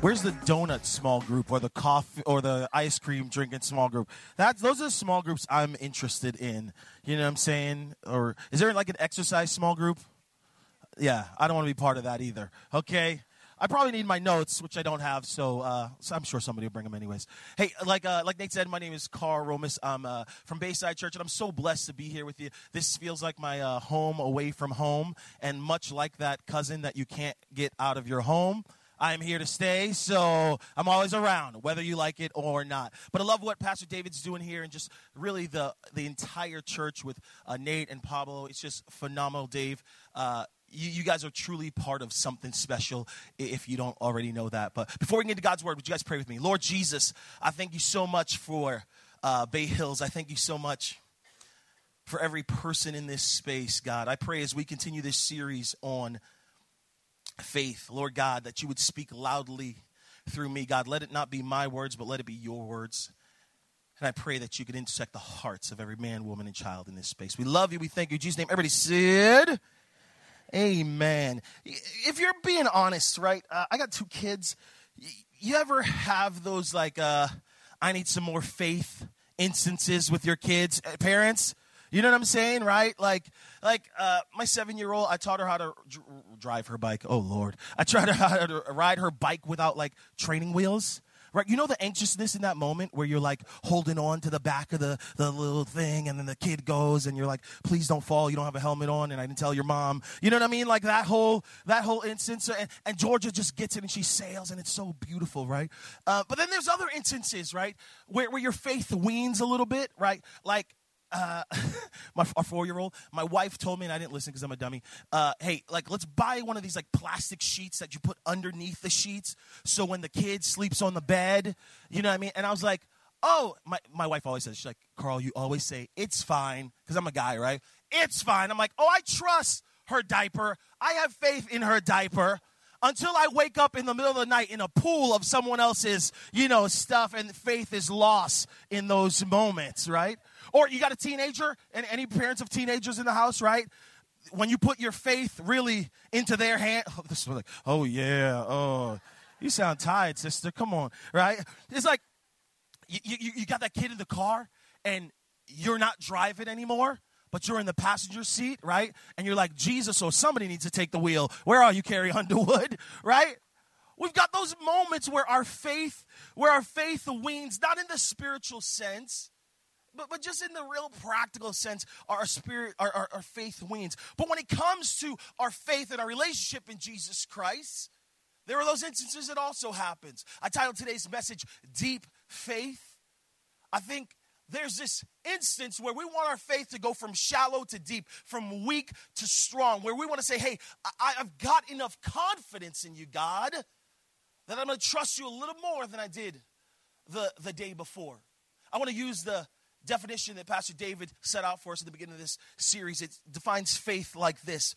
Where's the donut small group or the coffee or the ice cream drinking small group? That's those are small groups I'm interested in. You know what I'm saying? Or is there like an exercise small group? Yeah, I don't want to be part of that either. Okay. I probably need my notes, which I don't have, so, uh, so I'm sure somebody will bring them anyways. Hey, like uh, like Nate said, my name is Carl Romas. I'm uh, from Bayside Church, and I'm so blessed to be here with you. This feels like my uh, home away from home, and much like that cousin that you can't get out of your home. I'm here to stay, so I'm always around, whether you like it or not. But I love what Pastor David's doing here, and just really the the entire church with uh, Nate and Pablo. It's just phenomenal, Dave. You, you, guys are truly part of something special if you don't already know that. But before we get into God's word, would you guys pray with me? Lord Jesus, I thank you so much for uh, Bay Hills. I thank you so much for every person in this space, God. I pray as we continue this series on faith, Lord God, that you would speak loudly through me, God. Let it not be my words, but let it be your words. And I pray that you could intersect the hearts of every man, woman, and child in this space. We love you. We thank you. In Jesus' name. Everybody said, Amen. If you're being honest, right? Uh, I got two kids. You ever have those, like, uh, I need some more faith instances with your kids, uh, parents? You know what I'm saying, right? Like, like uh, my seven-year-old, I taught her how to dr- drive her bike. Oh Lord, I taught her how to ride her bike without like training wheels. Right, you know the anxiousness in that moment where you're like holding on to the back of the, the little thing, and then the kid goes, and you're like, "Please don't fall. You don't have a helmet on." And I didn't tell your mom. You know what I mean? Like that whole that whole instance. And, and Georgia just gets it, and she sails, and it's so beautiful, right? Uh, but then there's other instances, right, where where your faith weans a little bit, right? Like uh, my our four year old, my wife told me, and I didn't listen because I'm a dummy. Uh, hey, like let's buy one of these like plastic sheets that you put underneath the sheets, so when the kid sleeps on the bed, you know what I mean. And I was like, oh, my my wife always says, she's like, Carl, you always say it's fine because I'm a guy, right? It's fine. I'm like, oh, I trust her diaper. I have faith in her diaper until I wake up in the middle of the night in a pool of someone else's, you know, stuff and faith is lost in those moments, right? Or you got a teenager, and any parents of teenagers in the house, right? When you put your faith really into their hand, oh, this is like, oh yeah, oh, you sound tired, sister. Come on, right? It's like you, you, you got that kid in the car, and you're not driving anymore, but you're in the passenger seat, right? And you're like, Jesus, or somebody needs to take the wheel. Where are you, Carrie Underwood, right? We've got those moments where our faith, where our faith weans, not in the spiritual sense, but, but just in the real practical sense, our spirit, our, our, our faith wanes. But when it comes to our faith and our relationship in Jesus Christ, there are those instances that also happens. I titled today's message Deep Faith. I think there's this instance where we want our faith to go from shallow to deep, from weak to strong, where we want to say, hey, I, have got enough confidence in you, God, that I'm going to trust you a little more than I did the, the day before. I want to use the definition that Pastor David set out for us at the beginning of this series. It defines faith like this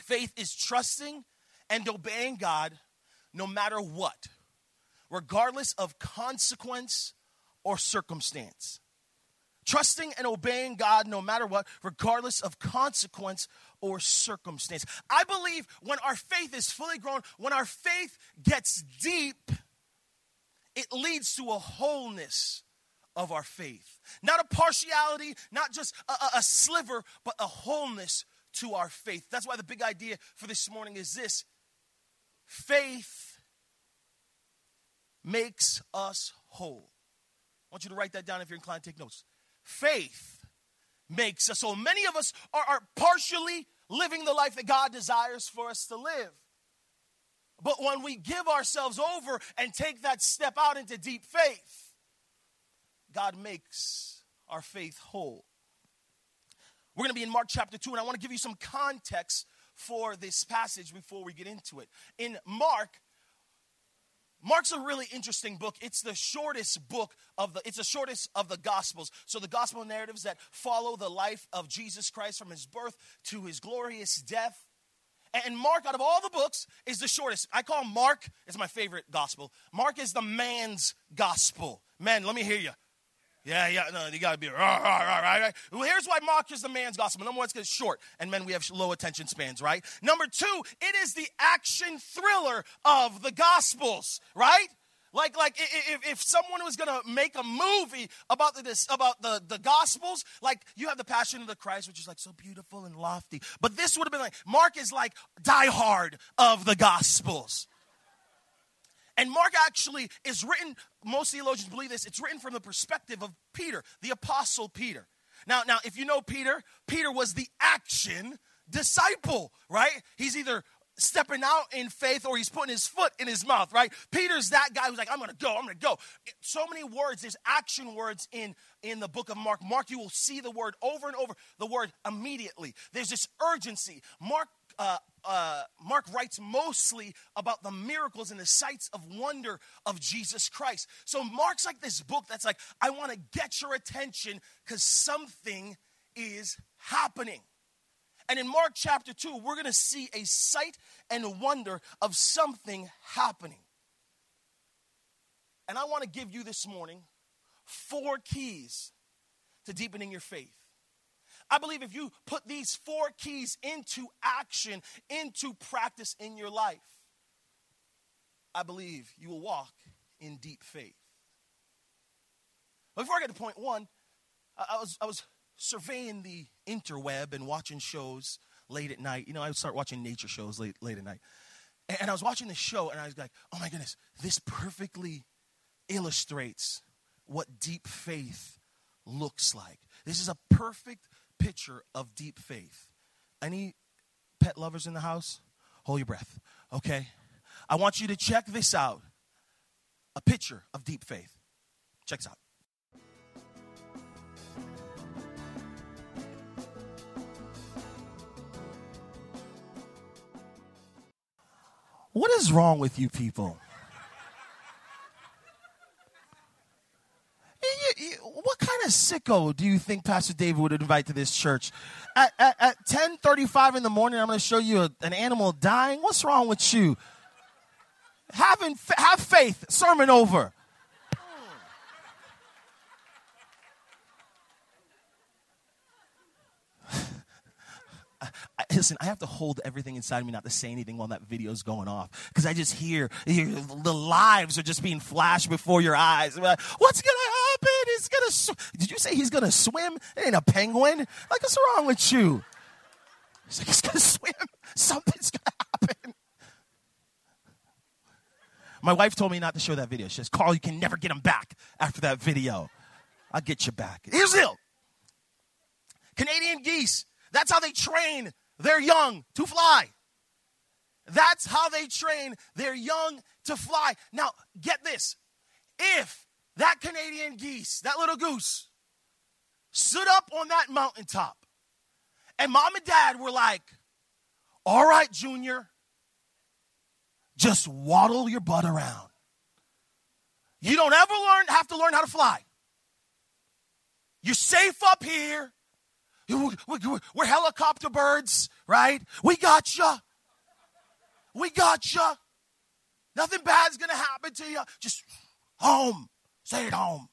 faith is trusting and obeying God no matter what, regardless of consequence or circumstance. Trusting and obeying God no matter what, regardless of consequence or circumstance. I believe when our faith is fully grown, when our faith gets deep, it leads to a wholeness of our faith. Not a partiality, not just a, a, sliver, but a wholeness to our faith. That's why the big idea for this morning is this faith makes us whole. I want you to write that down if you're inclined to take notes. Faith makes us whole. Many of us are, are partially living the life that God desires for us to live. But when we give ourselves over and take that step out into deep faith, God makes our faith whole. We're going to be in Mark chapter 2, and I want to give you some context for this passage before we get into it. In Mark, Mark's a really interesting book. It's the shortest book of the it's the shortest of the gospels. So the gospel narratives that follow the life of Jesus Christ from his birth to his glorious death. And Mark, out of all the books, is the shortest. I call Mark, it's my favorite gospel. Mark is the man's gospel. Man, let me hear you. Yeah, yeah, no, you gotta be rah, rah, rah, right? Well, here's why Mark is the man's gospel. Number one, it's because it's short, and men we have low attention spans, right? Number two, it is the action thriller of the gospels, right? Like, like if, if someone was gonna make a movie about the, this about the, the gospels, like you have the passion of the Christ, which is like so beautiful and lofty. But this would have been like Mark is like die hard of the gospels. And Mark actually is written, most theologians believe this, it's written from the perspective of Peter, the apostle Peter. Now, now, if you know Peter, Peter was the action disciple, right? He's either stepping out in faith or he's putting his foot in his mouth, right? Peter's that guy who's like, I'm gonna go, I'm gonna go. So many words, there's action words in, in the book of Mark. Mark, you will see the word over and over, the word immediately. There's this urgency. Mark uh, uh, Mark writes mostly about the miracles and the sights of wonder of Jesus Christ. So Mark's like this book that's like, I want to get your attention because something is happening. And in Mark chapter 2, we're going to see a sight and wonder of something happening. And I want to give you this morning four keys to deepening your faith. I believe if you put these four keys into action, into practice in your life, I believe you will walk in deep faith. Before I get to point one, I was, I was surveying the interweb and watching shows late at night. You know, I would start watching nature shows late, late at night. And I was watching the show and I was like, oh my goodness, this perfectly illustrates what deep faith looks like. This is a perfect picture of deep faith. Any pet lovers in the house? Hold your breath, okay? I want you to check this out a picture of deep faith. Check this out. What is wrong with you people? what kind of sicko do you think Pastor David would invite to this church? At, at, at 10.35 in the morning, I'm going to show you a, an animal dying. What's wrong with you? Having, have faith. Sermon over. Listen, I have to hold everything inside me not to say anything while that video's going off because I just hear, hear, the lives are just being flashed before your eyes. What's gonna. Sw- Did you say he's gonna swim? It ain't a penguin. Like, what's wrong with you? He's like, he's gonna swim. Something's gonna happen. My wife told me not to show that video. She says, Carl, you can never get him back after that video. I'll get you back. The. Canadian geese. That's how they train their young to fly. That's how they train their young to fly. Now, get this. If that Canadian geese, that little goose, stood up on that mountaintop and mom and dad were like, all right, Junior, just waddle your butt around. You don't ever learn have to learn how to fly. You're safe up here. We're helicopter birds, right? We got you. We got you. Nothing bad's going to happen to you. Just home. Stay at home.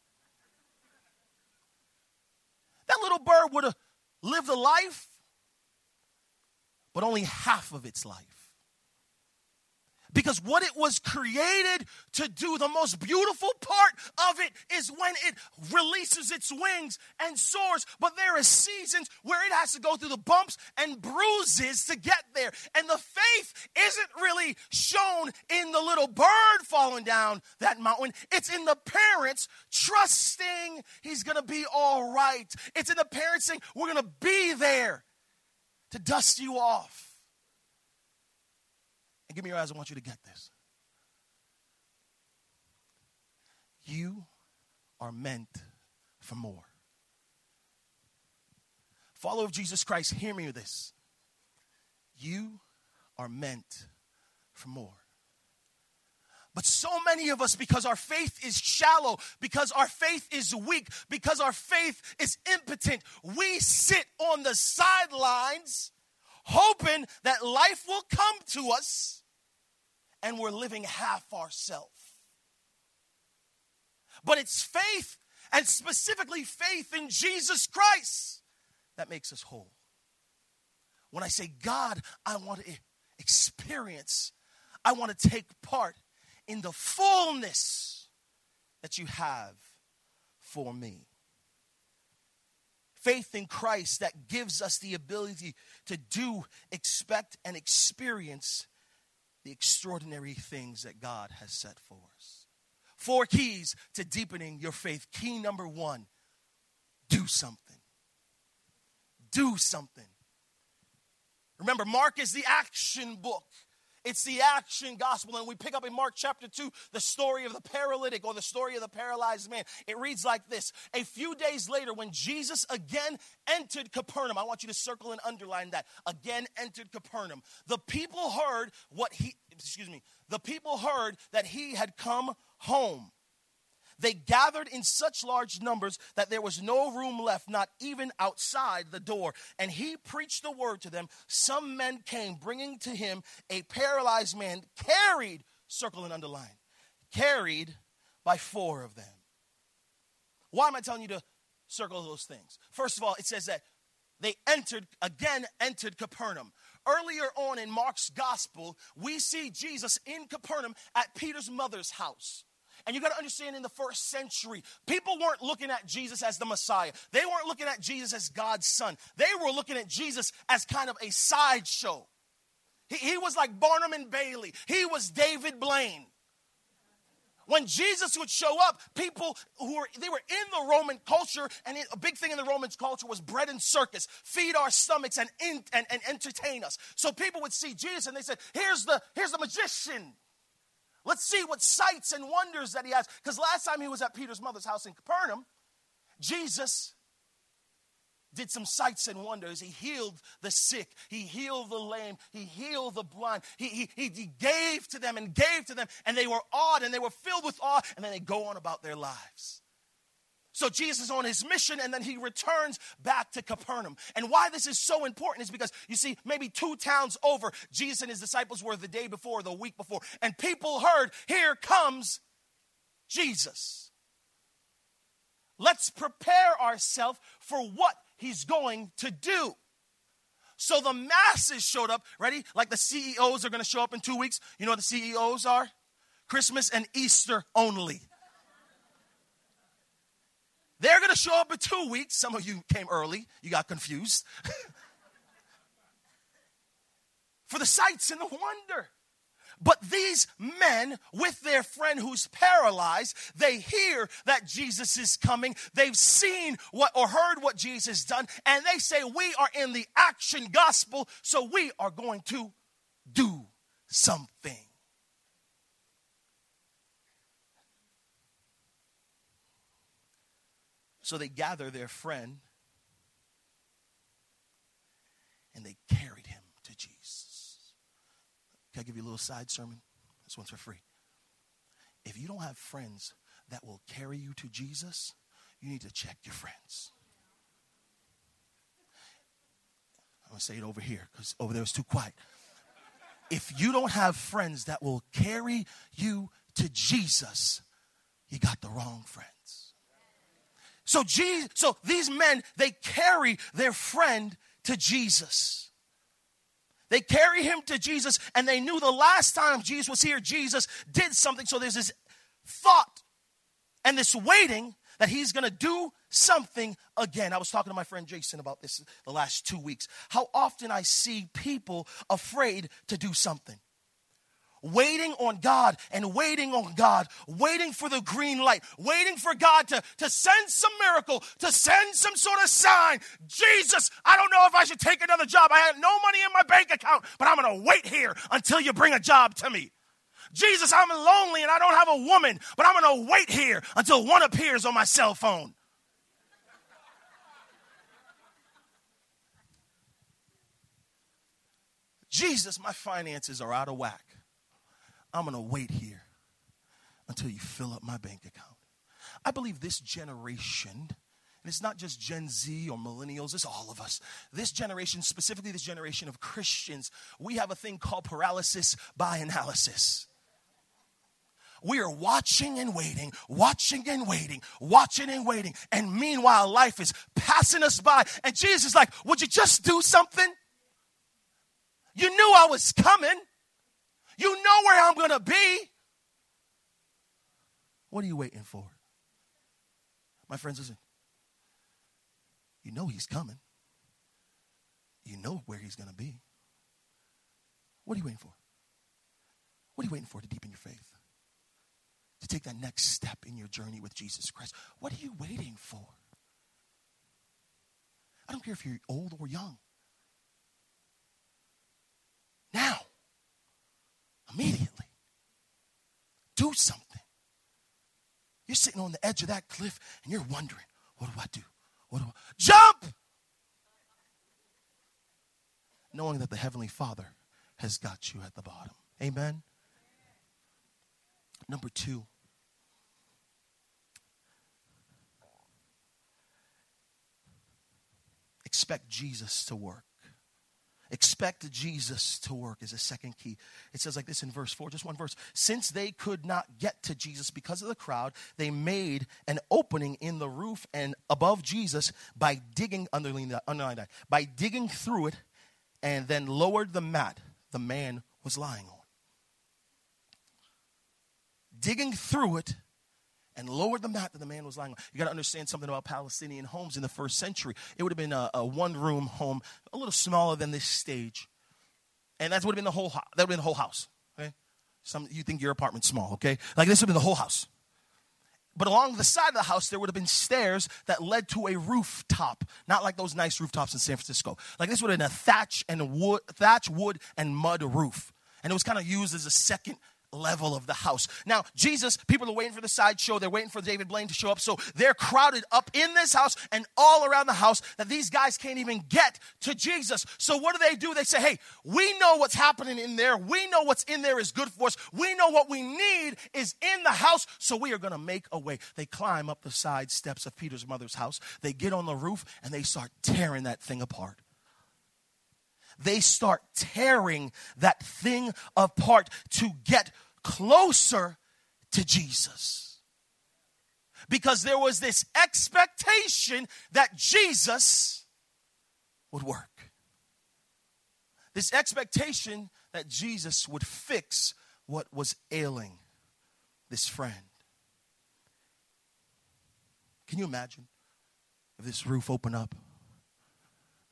That little bird would have lived a life, but only half of its life. Because what it was created to do, the most beautiful part of it is when it releases its wings and soars. But there are seasons where it has to go through the bumps and bruises to get there. And the faith isn't really shown in the little bird falling down that mountain, it's in the parents trusting he's going to be all right. It's in the parents saying, We're going to be there to dust you off. Give me your eyes, I want you to get this. You are meant for more. Follower of Jesus Christ, hear me with this. You are meant for more. But so many of us, because our faith is shallow, because our faith is weak, because our faith is impotent, we sit on the sidelines hoping that life will come to us and we're living half ourselves. But it's faith and specifically faith in Jesus Christ that makes us whole. When I say, God, I want to experience, I want to take part in the fullness that you have for me. Faith in Christ that gives us the ability to do, expect, and experience the extraordinary things that God has set for us. Four keys to deepening your faith. Key number one do something. Do something. Remember, Mark is the action book. It's the action gospel. And we pick up in Mark chapter 2 the story of the paralytic or the story of the paralyzed man. It reads like this A few days later, when Jesus again entered Capernaum, I want you to circle and underline that. Again entered Capernaum. The people heard what he, excuse me, the people heard that he had come home. They gathered in such large numbers that there was no room left, not even outside the door. And he preached the word to them. Some men came, bringing to him a paralyzed man, carried, circle and underline, carried by four of them. Why am I telling you to circle those things? First of all, it says that they entered, again, entered Capernaum. Earlier on in Mark's gospel, we see Jesus in Capernaum at Peter's mother's house. And you got to understand in the first century, people weren't looking at Jesus as the Messiah. They weren't looking at Jesus as God's son. They were looking at Jesus as kind of a sideshow. He, he was like Barnum and Bailey, he was David Blaine. When Jesus would show up, people who were they were in the Roman culture, and a big thing in the Roman culture was bread and circus, feed our stomachs and, and, and entertain us. So people would see Jesus and they said, "Here's the here's the magician." Let's see what sights and wonders that he has. Because last time he was at Peter's mother's house in Capernaum, Jesus did some sights and wonders. He healed the sick, he healed the lame, he healed the blind. He, he, he gave to them and gave to them, and they were awed and they were filled with awe, and then they go on about their lives. So Jesus is on his mission and then he returns back to Capernaum. And why this is so important is because you see, maybe two towns over, Jesus and his disciples were the day before, the week before, and people heard, Here comes Jesus. Let's prepare ourselves for what he's going to do. So the masses showed up, ready? Like the CEOs are going to show up in two weeks. You know what the CEOs are? Christmas and Easter only. They're going to show up in two weeks. Some of you came early, you got confused. For the sights and the wonder. But these men, with their friend who's paralyzed, they hear that Jesus is coming. They've seen what or heard what Jesus done, and they say, We are in the action gospel, so we are going to do something. So they gather their friend and they carried him to Jesus. Can I give you a little side sermon? This one's for free. If you don't have friends that will carry you to Jesus, you need to check your friends. I'm going to say it over here because over there it's too quiet. If you don't have friends that will carry you to Jesus, you got the wrong friend. So, Jesus, so these men, they carry their friend to Jesus. They carry him to Jesus, and they knew the last time Jesus was here, Jesus did something. So there's this thought and this waiting that he's to do something again. I was talking to my friend Jason about this the last two weeks. How often I see people afraid to do something waiting on God and waiting on God, waiting for the green light, waiting for God to, to send some miracle, to send some sort of sign. Jesus, I don't know if I should take another job. I have no money in my bank account, but I'm going to wait here until you bring a job to me. Jesus, I'm lonely and I don't have a woman, but I'm going to wait here until one appears on my cell phone. Jesus, my finances are out of whack. I'm going to wait here until you fill up my bank account. I believe this generation, and it's not just Gen Z or millennials, it's all of us. This generation, specifically this generation of Christians, we have a thing called paralysis by analysis. we are watching and waiting, watching and waiting, watching and waiting. And meanwhile, life is passing us by. And Jesus is like, Would you just do something? You knew I was coming. You know where I'm going to be. What are you waiting for? My friends, listen. You know he's coming. You know where he's going to be. What are you waiting for? What are you waiting for to deepen your faith? To take that next step in your journey with Jesus Christ? What are you waiting for? I don't care if you're old or young. Now, immediately, do something. You're sitting on the edge of that cliff and you're wondering, what do I do? What do I jump? Knowing that the Heavenly Father has got you at the bottom. Amen. Number two. Expect Jesus to work. Expect Jesus to work is a second key. It says like this in verse 4, just one verse. Since they could not get to Jesus because of the crowd, they made an opening in the roof and above Jesus by digging, underline that, underline that, by digging through it and then lowered the mat the man was lying on. Digging through it and lowered the mat that the man was lying on. You got to understand something about Palestinian homes in the first century. It would have been a, a one room home, a little smaller than this stage. And that would have been the whole, that would have been the whole house. Okay? Some, you think your apartment's small, okay? Like this would have been the whole house. But along the side of the house, there would have been stairs that led to a rooftop, not like those nice rooftops in San Francisco. Like this would have been a thatch and wood, thatch, wood, and mud roof. And it was kind of used as a second level of the house. Now, Jesus, people are waiting for the sideshow. They're waiting for David Blaine to show up. So they're crowded up in this house and all around the house that these guys can't even get to Jesus. So what do they do? They say, hey, we know what's happening in there. We know what's in there is good for us. We know what we need is in the house. So we are going to make a way. They climb up the side steps of Peter's mother's house. They get on the roof and they start tearing that thing apart they start tearing that thing apart to get closer to Jesus. Because there was this expectation that Jesus would work. This expectation that Jesus would fix what was ailing this friend. Can you imagine if this roof opened up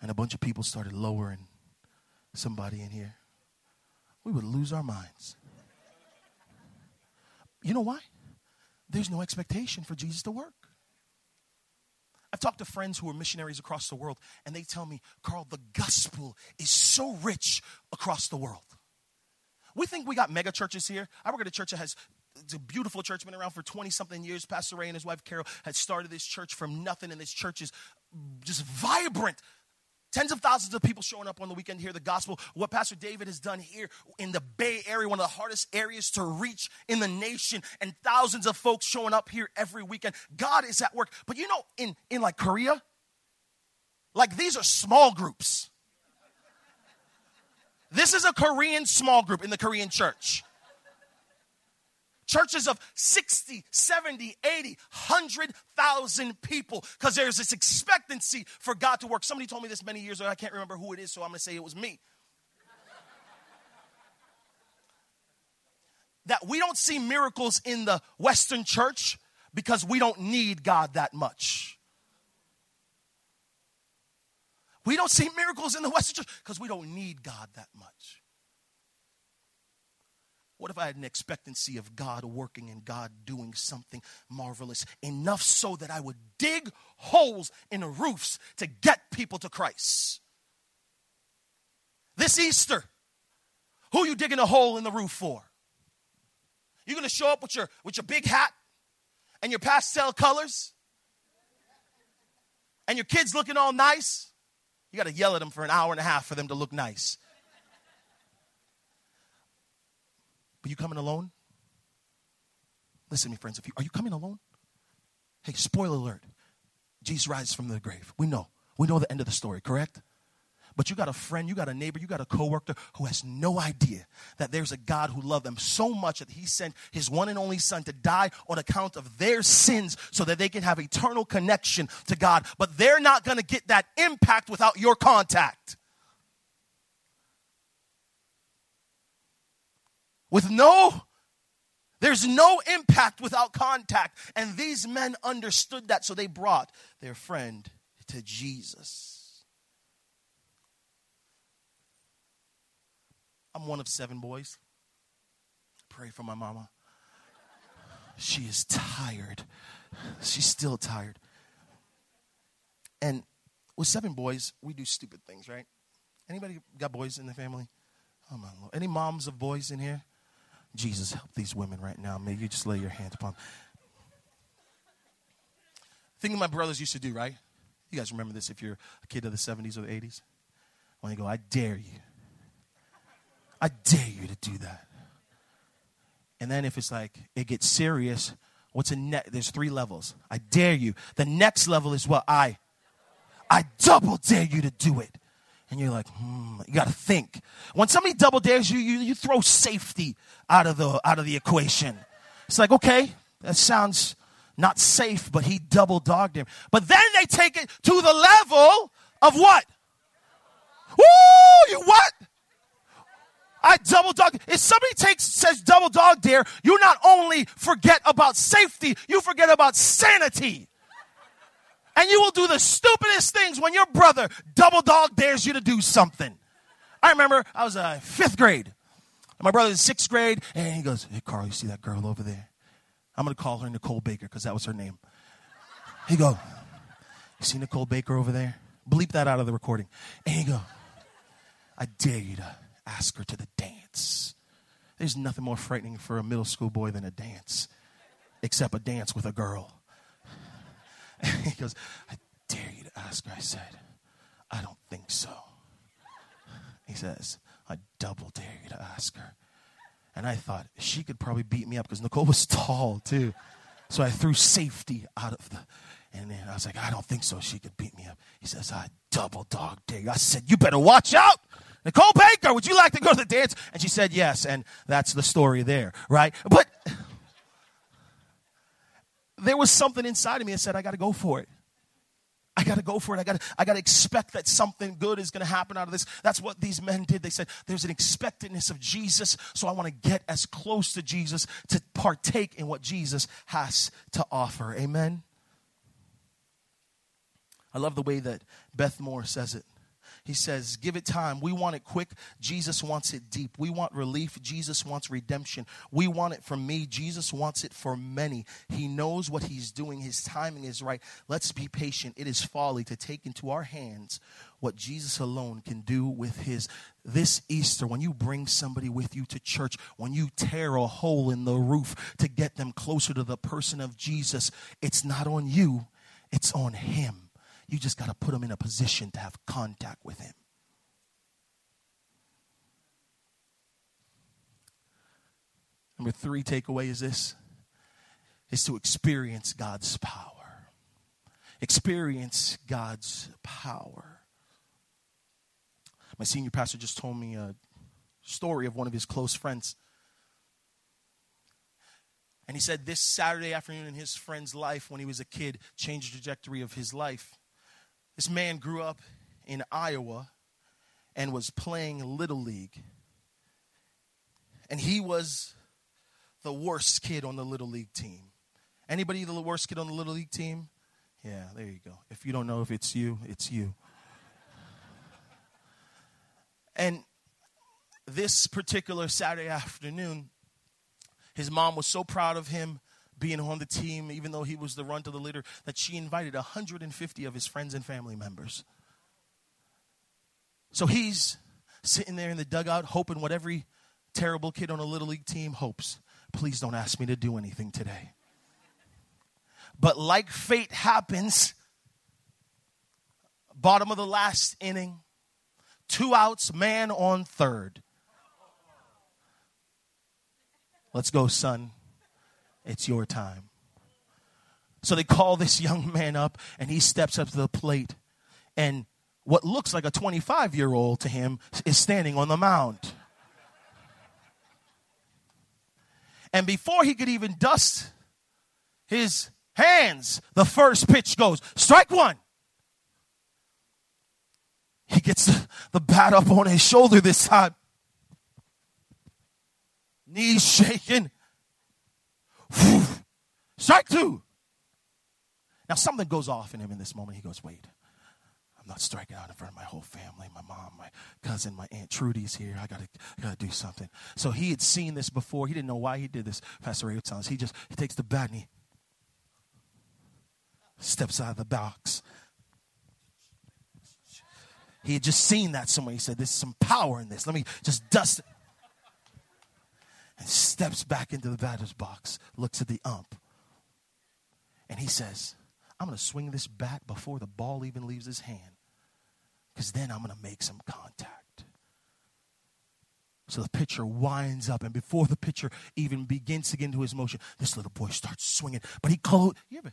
and a bunch of people started lowering somebody in here? We would lose our minds. You know why? There's no expectation for Jesus to work. I've talked to friends who are missionaries across the world, and they tell me, Carl, the gospel is so rich across the world. We think we got mega churches here. I work at a church that has it's a beautiful church, been around for 20 something years. Pastor Ray and his wife Carol had started this church from nothing, and this church is just vibrant Tens of thousands of people showing up on the weekend to hear the gospel. What Pastor David has done here in the Bay Area, one of the hardest areas to reach in the nation, and thousands of folks showing up here every weekend. God is at work. But you know, in, in like Korea, like these are small groups. This is a Korean small group in the Korean church. Churches of 60, 70, 80, 100,000 people because there's this expectancy for God to work. Somebody told me this many years ago. I can't remember who it is, so I'm going to say it was me. that we don't see miracles in the Western church because we don't need God that much. We don't see miracles in the Western church because we don't need God that much. What if I had an expectancy of God working and God doing something marvelous enough so that I would dig holes in the roofs to get people to Christ? This Easter, who you digging a hole in the roof for? You're gonna show up with your with your big hat and your pastel colors? And your kids looking all nice? You gotta yell at them for an hour and a half for them to look nice. But you coming alone? Listen to me, friends. If you, are you coming alone? Hey, spoiler alert. Jesus rises from the grave. We know. We know the end of the story, correct? But you got a friend, you got a neighbor, you got a coworker who has no idea that there's a God who loved them so much that he sent his one and only son to die on account of their sins so that they can have eternal connection to God. But they're not going to get that impact without your contact. With no there's no impact without contact. And these men understood that, so they brought their friend to Jesus. I'm one of seven boys. Pray for my mama. She is tired. She's still tired. And with seven boys, we do stupid things, right? Anybody got boys in the family? Oh my Lord. Any moms of boys in here? Jesus, help these women right now. May you just lay your hands upon. Them. Thing my brothers used to do, right? You guys remember this if you're a kid of the 70s or the 80s? When they go, I dare you. I dare you to do that. And then if it's like it gets serious, what's a net? There's three levels. I dare you. The next level is what I I double dare you to do it. And you're like, hmm, you got to think. When somebody double dares you, you, you throw safety out of the out of the equation. It's like, okay, that sounds not safe, but he double dogged him. But then they take it to the level of what? Woo! You what? I double dog. If somebody takes says double dog dare, you not only forget about safety, you forget about sanity. And you will do the stupidest things when your brother double dog dares you to do something. I remember I was uh, fifth grade. My brother's in sixth grade, and he goes, Hey, Carl, you see that girl over there? I'm going to call her Nicole Baker because that was her name. He go, You see Nicole Baker over there? Bleep that out of the recording. And he go, I dare you to ask her to the dance. There's nothing more frightening for a middle school boy than a dance, except a dance with a girl. he goes, I dare you to ask her. I said, I don't think so. He says, I double dare you to ask her. And I thought she could probably beat me up because Nicole was tall too. So I threw safety out of the, and then I was like, I don't think so. She could beat me up. He says, I double dog dare you. I said, You better watch out. Nicole Baker, would you like to go to the dance? And she said, Yes. And that's the story there, right? But there was something inside of me that said, I got to go for it. I got to go for it. I got to I got to expect that something good is going to happen out of this. That's what these men did. They said there's an expectedness of Jesus, so I want to get as close to Jesus to partake in what Jesus has to offer. Amen. I love the way that Beth Moore says it. He says, Give it time. We want it quick. Jesus wants it deep. We want relief. Jesus wants redemption. We want it for me. Jesus wants it for many. He knows what he's doing. His timing is right. Let's be patient. It is folly to take into our hands what Jesus alone can do with his. This Easter, when you bring somebody with you to church, when you tear a hole in the roof to get them closer to the person of Jesus, it's not on you, it's on him. You just got to put them in a position to have contact with Him. Number three takeaway is this is to experience God's power. Experience God's power. My senior pastor just told me a story of one of his close friends. And he said this Saturday afternoon in his friend's life, when he was a kid, changed the trajectory of his life. This man grew up in Iowa and was playing Little League. And he was the worst kid on the Little League team. Anybody the worst kid on the Little League team? Yeah, there you go. If you don't know if it's you, it's you. And this particular Saturday afternoon, his mom was so proud of him being on the team, even though he was the runt of the litter, that she invited 150 of his friends and family members. So he's sitting there in the dugout, hoping what every terrible kid on a little league team hopes. Please don't ask me to do anything today. But like fate happens, bottom of the last inning, two outs, man on third. Let's go, son. It's your time. So they call this young man up, and he steps up to the plate. And what looks like a 25 year old to him is standing on the mound. And before he could even dust his hands, the first pitch goes strike one. He gets the, bat up on his shoulder this time. Knees shaking. Strike two. Now something goes off in him in this moment. He goes, wait. I'm not striking out in front of my whole family. My mom, my cousin, my aunt Trudy's here. I gotta, I gotta do something. So he had seen this before. He didn't know why he did this. Pastor Ray tells us he just he takes the bat and he steps out of the box. He had just seen that somewhere. He said, "There's some power in this. Let me just dust it." And steps back into the batter's box, looks at the ump, and he says, I'm going to swing this bat before the ball even leaves his hand because then I'm going to make some contact. So the pitcher winds up, and before the pitcher even begins to get into his motion, this little boy starts swinging. But he close. You ever,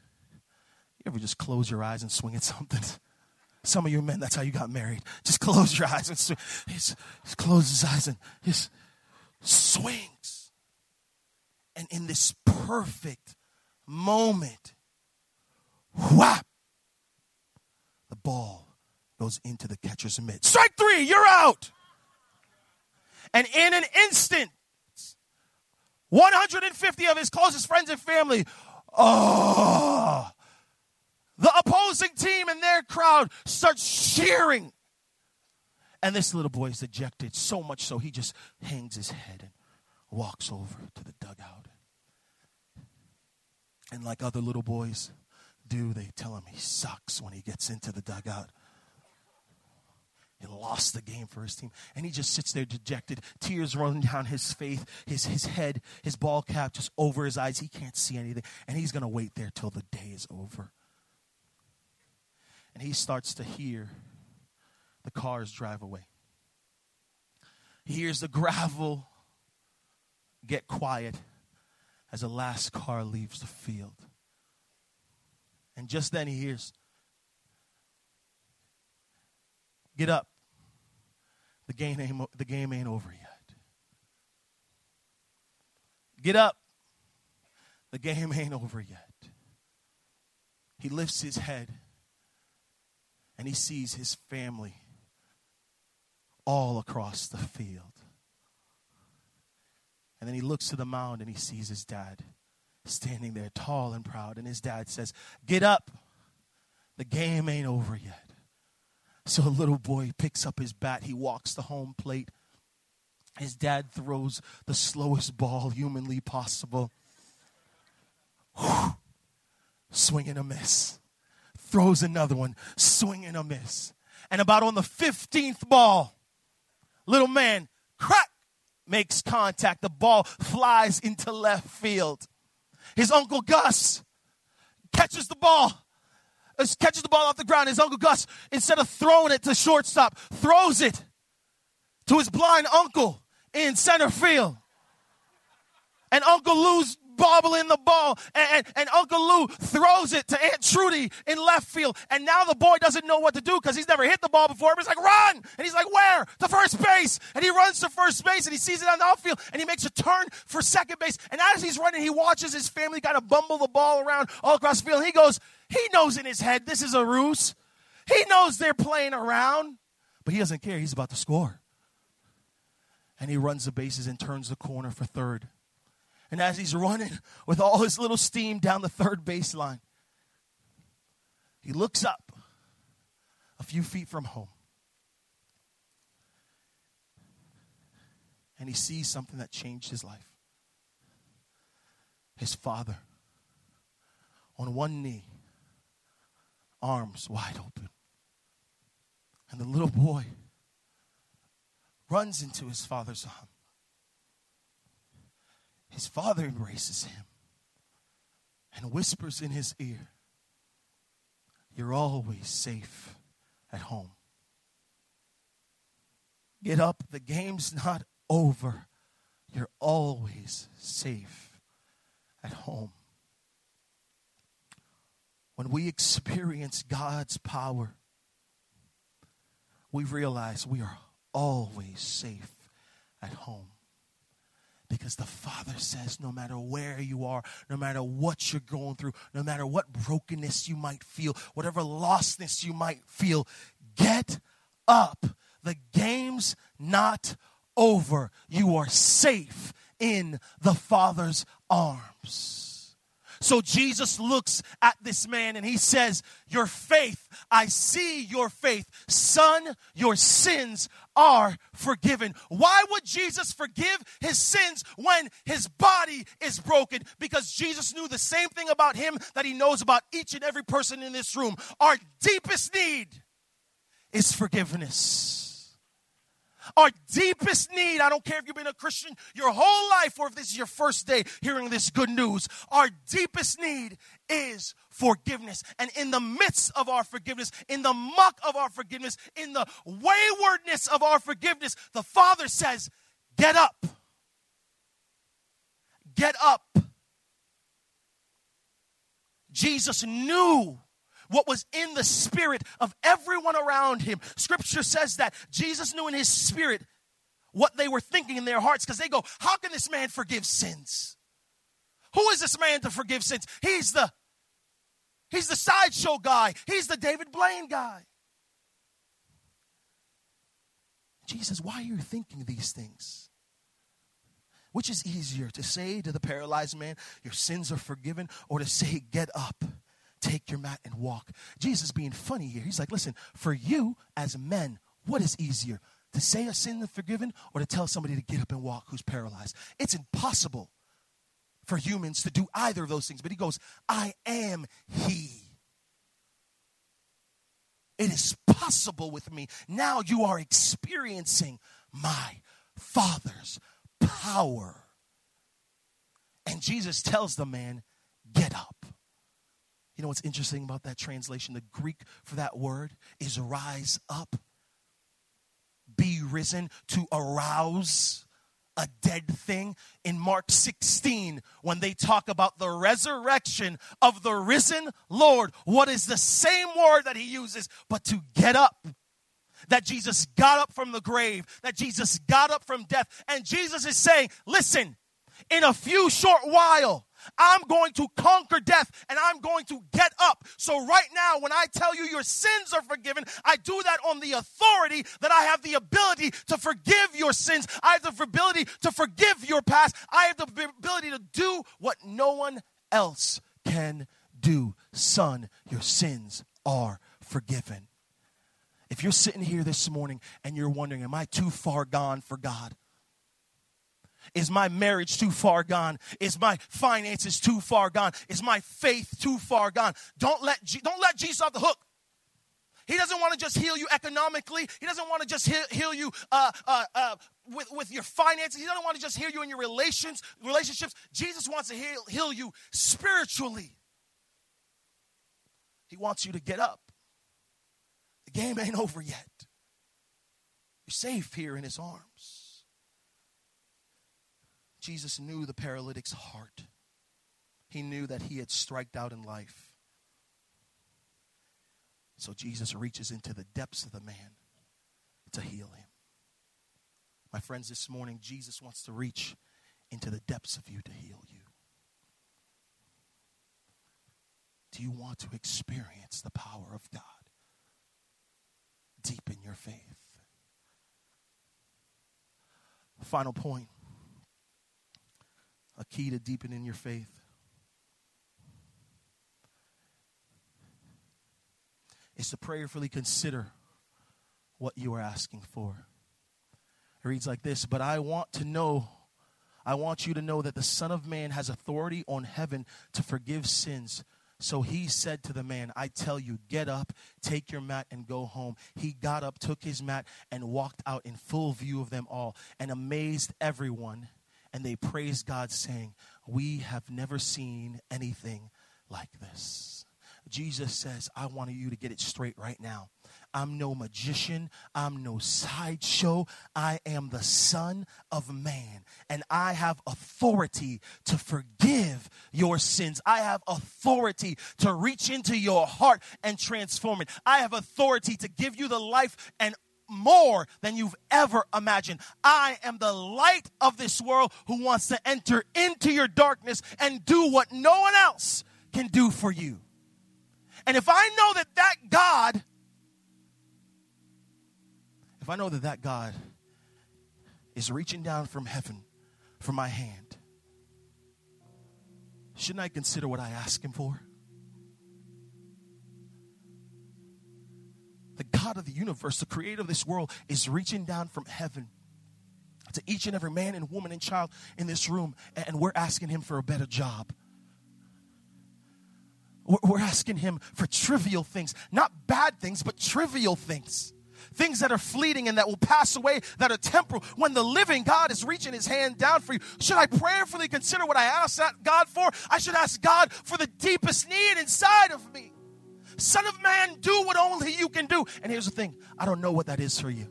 you ever just close your eyes and swing at something? Some of you men, that's how you got married. Just close your eyes and swing. He just, closes his eyes and just swings. And in this perfect moment, whap, the ball goes into the catcher's mitt. Strike three, you're out. And in an instant, 150 of his closest friends and family, oh, the opposing team and their crowd starts cheering. And this little boy is ejected so much so he just hangs his head and walks over to the dugout. And like other little boys, do, they tell him he sucks when he gets into the dugout. He lost the game for his team. And he just sits there dejected, tears running down his face, his, his head, his ball cap just over his eyes. He can't see anything. And he's going to wait there till the day is over. And he starts to hear the cars drive away. He hears the gravel get quiet as the last car leaves the field. And just then he hears, Get up. The game ain't, the game ain't over yet. Get up. The game ain't over yet. He lifts his head and he sees his family all across the field. And then he looks to the mound and he sees his dad standing there tall and proud. And his dad says, Get up. The game ain't over yet. So a little boy picks up his bat. He walks the home plate. His dad throws the slowest ball humanly possible. Whew. Swing and a miss. Throws another one. Swing and a miss. And about on the 15th ball, little man, crack, makes contact. The ball flies into left field. His uncle Gus catches the ball, uh, catches the ball off the ground. His uncle Gus, instead of throwing it to shortstop, throws it to his blind uncle in center field. And Uncle Lou's bobbling the ball, and, and, and, Uncle Lou throws it to Aunt Trudy in left field. And now the boy doesn't know what to do because he's never hit the ball before. But he's like, run! And he's like, where? To first base. And he runs to first base and he sees it on the outfield and he makes a turn for second base. And as he's running, he watches his family kind of bumble the ball around all across the field. He goes, he knows in his head this is a ruse. He knows they're playing around, but he doesn't care. He's about to score. And he runs the bases and turns the corner for third. And as he's running with all his little steam down the third baseline, he looks up a few feet from home. And he sees something that changed his life. His father, on one knee, arms wide open. And the little boy runs into his father's arms his father embraces him and whispers in his ear, You're always safe at home. Get up, the game's not over. You're always safe at home. When we experience God's power, we realize we are always safe at home. Because the Father says, no matter where you are, no matter what you're going through, no matter what brokenness you might feel, whatever lostness you might feel, get up. The game's not over. You are safe in the Father's arms. So Jesus looks at this man and he says, Your faith, I see your faith. Son, your sins are forgiven. Why would Jesus forgive his sins when his body is broken? Because Jesus knew the same thing about him that he knows about each and every person in this room. Our deepest need is forgiveness. Our deepest need, I don't care if you've been a Christian your whole life or if this is your first day hearing this good news, our deepest need is forgiveness. And in the midst of our forgiveness, in the muck of our forgiveness, in the waywardness of our forgiveness, the Father says, Get up. Get up. Jesus knew what was in the spirit of everyone around him. Scripture says that Jesus knew in his spirit what they were thinking in their hearts because they go, How can this man forgive sins? Who is this man to forgive sins? He's the He's the sideshow guy. He's the David Blaine guy. Jesus, why are you thinking these things? Which is easier to say to the paralyzed man, Your sins are forgiven, or to say, Get up take your mat and walk. Jesus being funny here. He's like, listen, for you as men, what is easier? To say a sin is forgiven or to tell somebody to get up and walk who's paralyzed? It's impossible for humans to do either of those things. But he goes, I am he. It is possible with me. Now you are experiencing my Father's power. And Jesus tells the man, Get up. You know what's interesting about that translation? The Greek for that word is rise up, be risen, to arouse a dead thing. In Mark 16, when they talk about the resurrection of the risen Lord, what is the same word that he uses but to get up? That Jesus got up from the grave, that Jesus got up from death. And Jesus is saying, listen, in a few short while, I'm going to conquer death and I'm going to get up. So, right now, when I tell you your sins are forgiven, I do that on the authority that I have the ability to forgive your sins. I have the ability to forgive your past. I have the ability to do what no one else can do. Son, your sins are forgiven. If you're sitting here this morning and you're wondering, Am I too far gone for God? Is my marriage too far gone? Is my finances too far gone? Is my faith too far gone? Don't let, don't let Jesus off the hook. He doesn't want to just heal you economically. He doesn't want to just heal, heal you uh, uh, uh, with, with your finances. He doesn't want to just heal you in your relations, relationships. Jesus wants to heal, heal you spiritually. He wants you to get up. The game ain't over yet. You're safe here in his arms. Jesus knew the paralytic's heart. He knew that he had striked out in life. So Jesus reaches into the depths of the man to heal him. My friends, this morning, Jesus wants to reach into the depths of you to heal you. Do you want to experience the power of God deep in your faith? Final point a key to deepening your faith. Is to prayerfully consider what you are asking for. It reads like this But I want to know, I want you to know that the Son of Man has authority on heaven to forgive sins. So he said to the man, I tell you, get up, take your mat, and go home. He got up, took his mat, and walked out in full view of them all, and amazed everyone and they praised God, saying, We have never seen anything like this. Jesus says, I want you to get it straight right now. I'm no magician. I'm no sideshow. I am the Son of Man. And I have authority to forgive your sins. I have authority to reach into your heart and transform it. I have authority to give you the life and more than you've ever imagined. I am the light of this world who wants to enter into your darkness and do what no one else can do for you. And if I know that that God, if I know that that God is reaching down from heaven for my hand, shouldn't I consider what I ask Him for? The God of the universe, the creator of this world, is reaching down from heaven to each and every man and woman and child in this room, and we're asking Him for a better job. We're asking Him for trivial things, not bad things, but trivial things things that are fleeting and that will pass away, that are temporal, when the living God is reaching his hand down for you, should I prayerfully consider what I ask God for? I should ask God for the deepest need inside of me. Son of man, do what only you can do. And here's the thing I don't know what that is for you.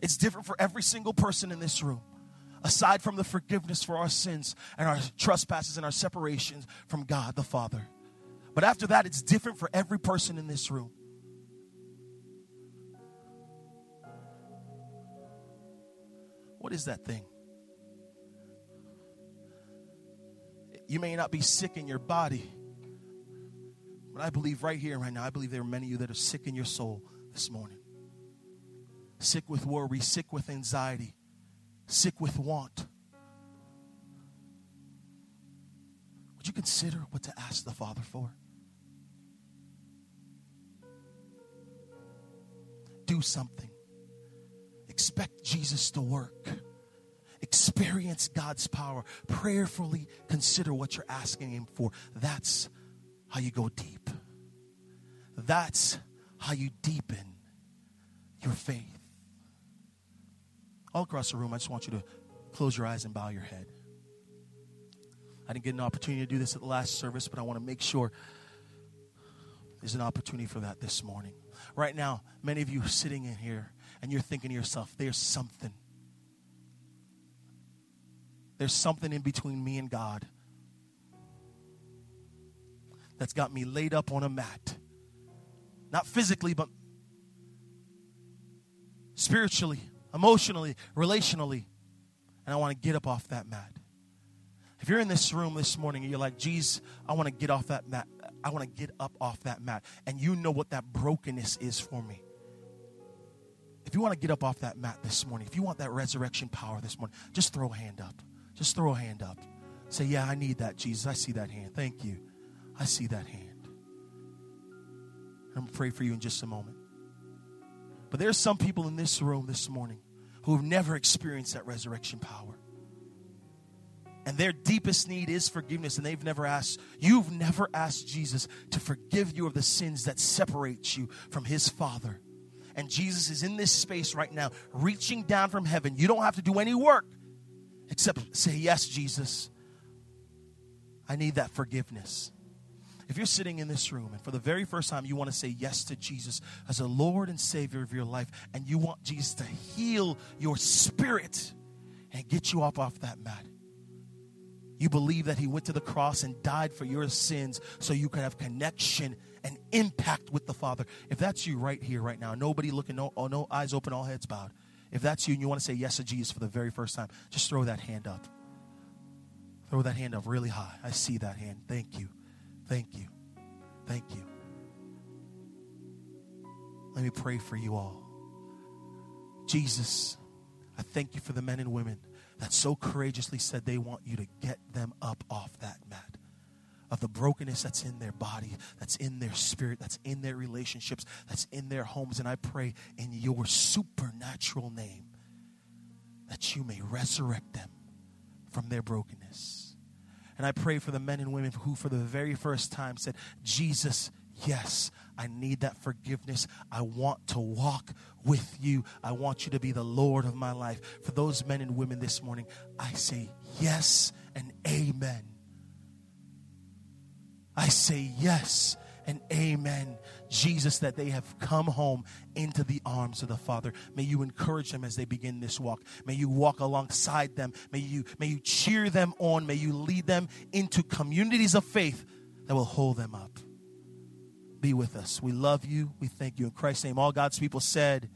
It's different for every single person in this room aside from the forgiveness for our sins and our trespasses and our separations from God the Father. But after that, it's different for every person in this room. What is that thing? You may not be sick in your body, but I believe right here, and right now, I believe there are many of you that are sick in your soul this morning. Sick with worry, sick with anxiety, sick with want. Would you consider what to ask the Father for? Do something. Expect Jesus to work. Experience God's power. Prayerfully consider what you're asking Him for. That's how you go deep. That's how you deepen your faith. All across the room, I just want you to close your eyes and bow your head. I didn't get an opportunity to do this at the last service, but I want to make sure there's an opportunity for that this morning. Right now, many of you are sitting in here and you're thinking to yourself, there's something. There's something in between me and God that's got me laid up on a mat. Not physically, but spiritually, emotionally, relationally. And I want to get up off that mat. If you're in this room this morning and you're like, geez, I want to get off that mat. I want to get up off that mat. And you know what that brokenness is for me. If you want to get up off that mat this morning, if you want that resurrection power this morning, just throw a hand up. Just throw a hand up. Say, Yeah, I need that, Jesus. I see that hand. Thank you. I see that hand. I'm going to pray for you in just a moment. But there's some people in this room this morning who have never experienced that resurrection power. And their deepest need is forgiveness, and they've never asked, you've never asked Jesus to forgive you of the sins that separate you from his Father. And Jesus is in this space right now, reaching down from heaven. You don't have to do any work except say, Yes, Jesus, I need that forgiveness. If you're sitting in this room and for the very first time you want to say yes to Jesus as a Lord and Savior of your life, and you want Jesus to heal your spirit and get you up off that mat, you believe that He went to the cross and died for your sins so you could have connection and impact with the Father. If that's you right here, right now, nobody looking, no, oh, no eyes open, all heads bowed. If that's you and you want to say yes to Jesus for the very first time, just throw that hand up. Throw that hand up really high. I see that hand. Thank you. Thank you. Thank you. Let me pray for you all. Jesus, I thank you for the men and women that so courageously said they want you to get them up off that mat of the brokenness that's in their body, that's in their spirit, that's in their relationships, that's in their homes. And I pray in your supernatural name that you may resurrect them from their brokenness. And I pray for the men and women who, for the very first time, said, Jesus, yes, I need that forgiveness. I want to walk with you. I want you to be the Lord of my life. For those men and women this morning, I say yes and amen. I say yes and amen. Jesus, that they have come home into the arms of the Father. May you encourage them as they begin this walk. May you walk alongside them. May you, may you cheer them on. May you lead them into communities of faith that will hold them up. be with us. We love you. We thank you. In Christ's name, all God's people said,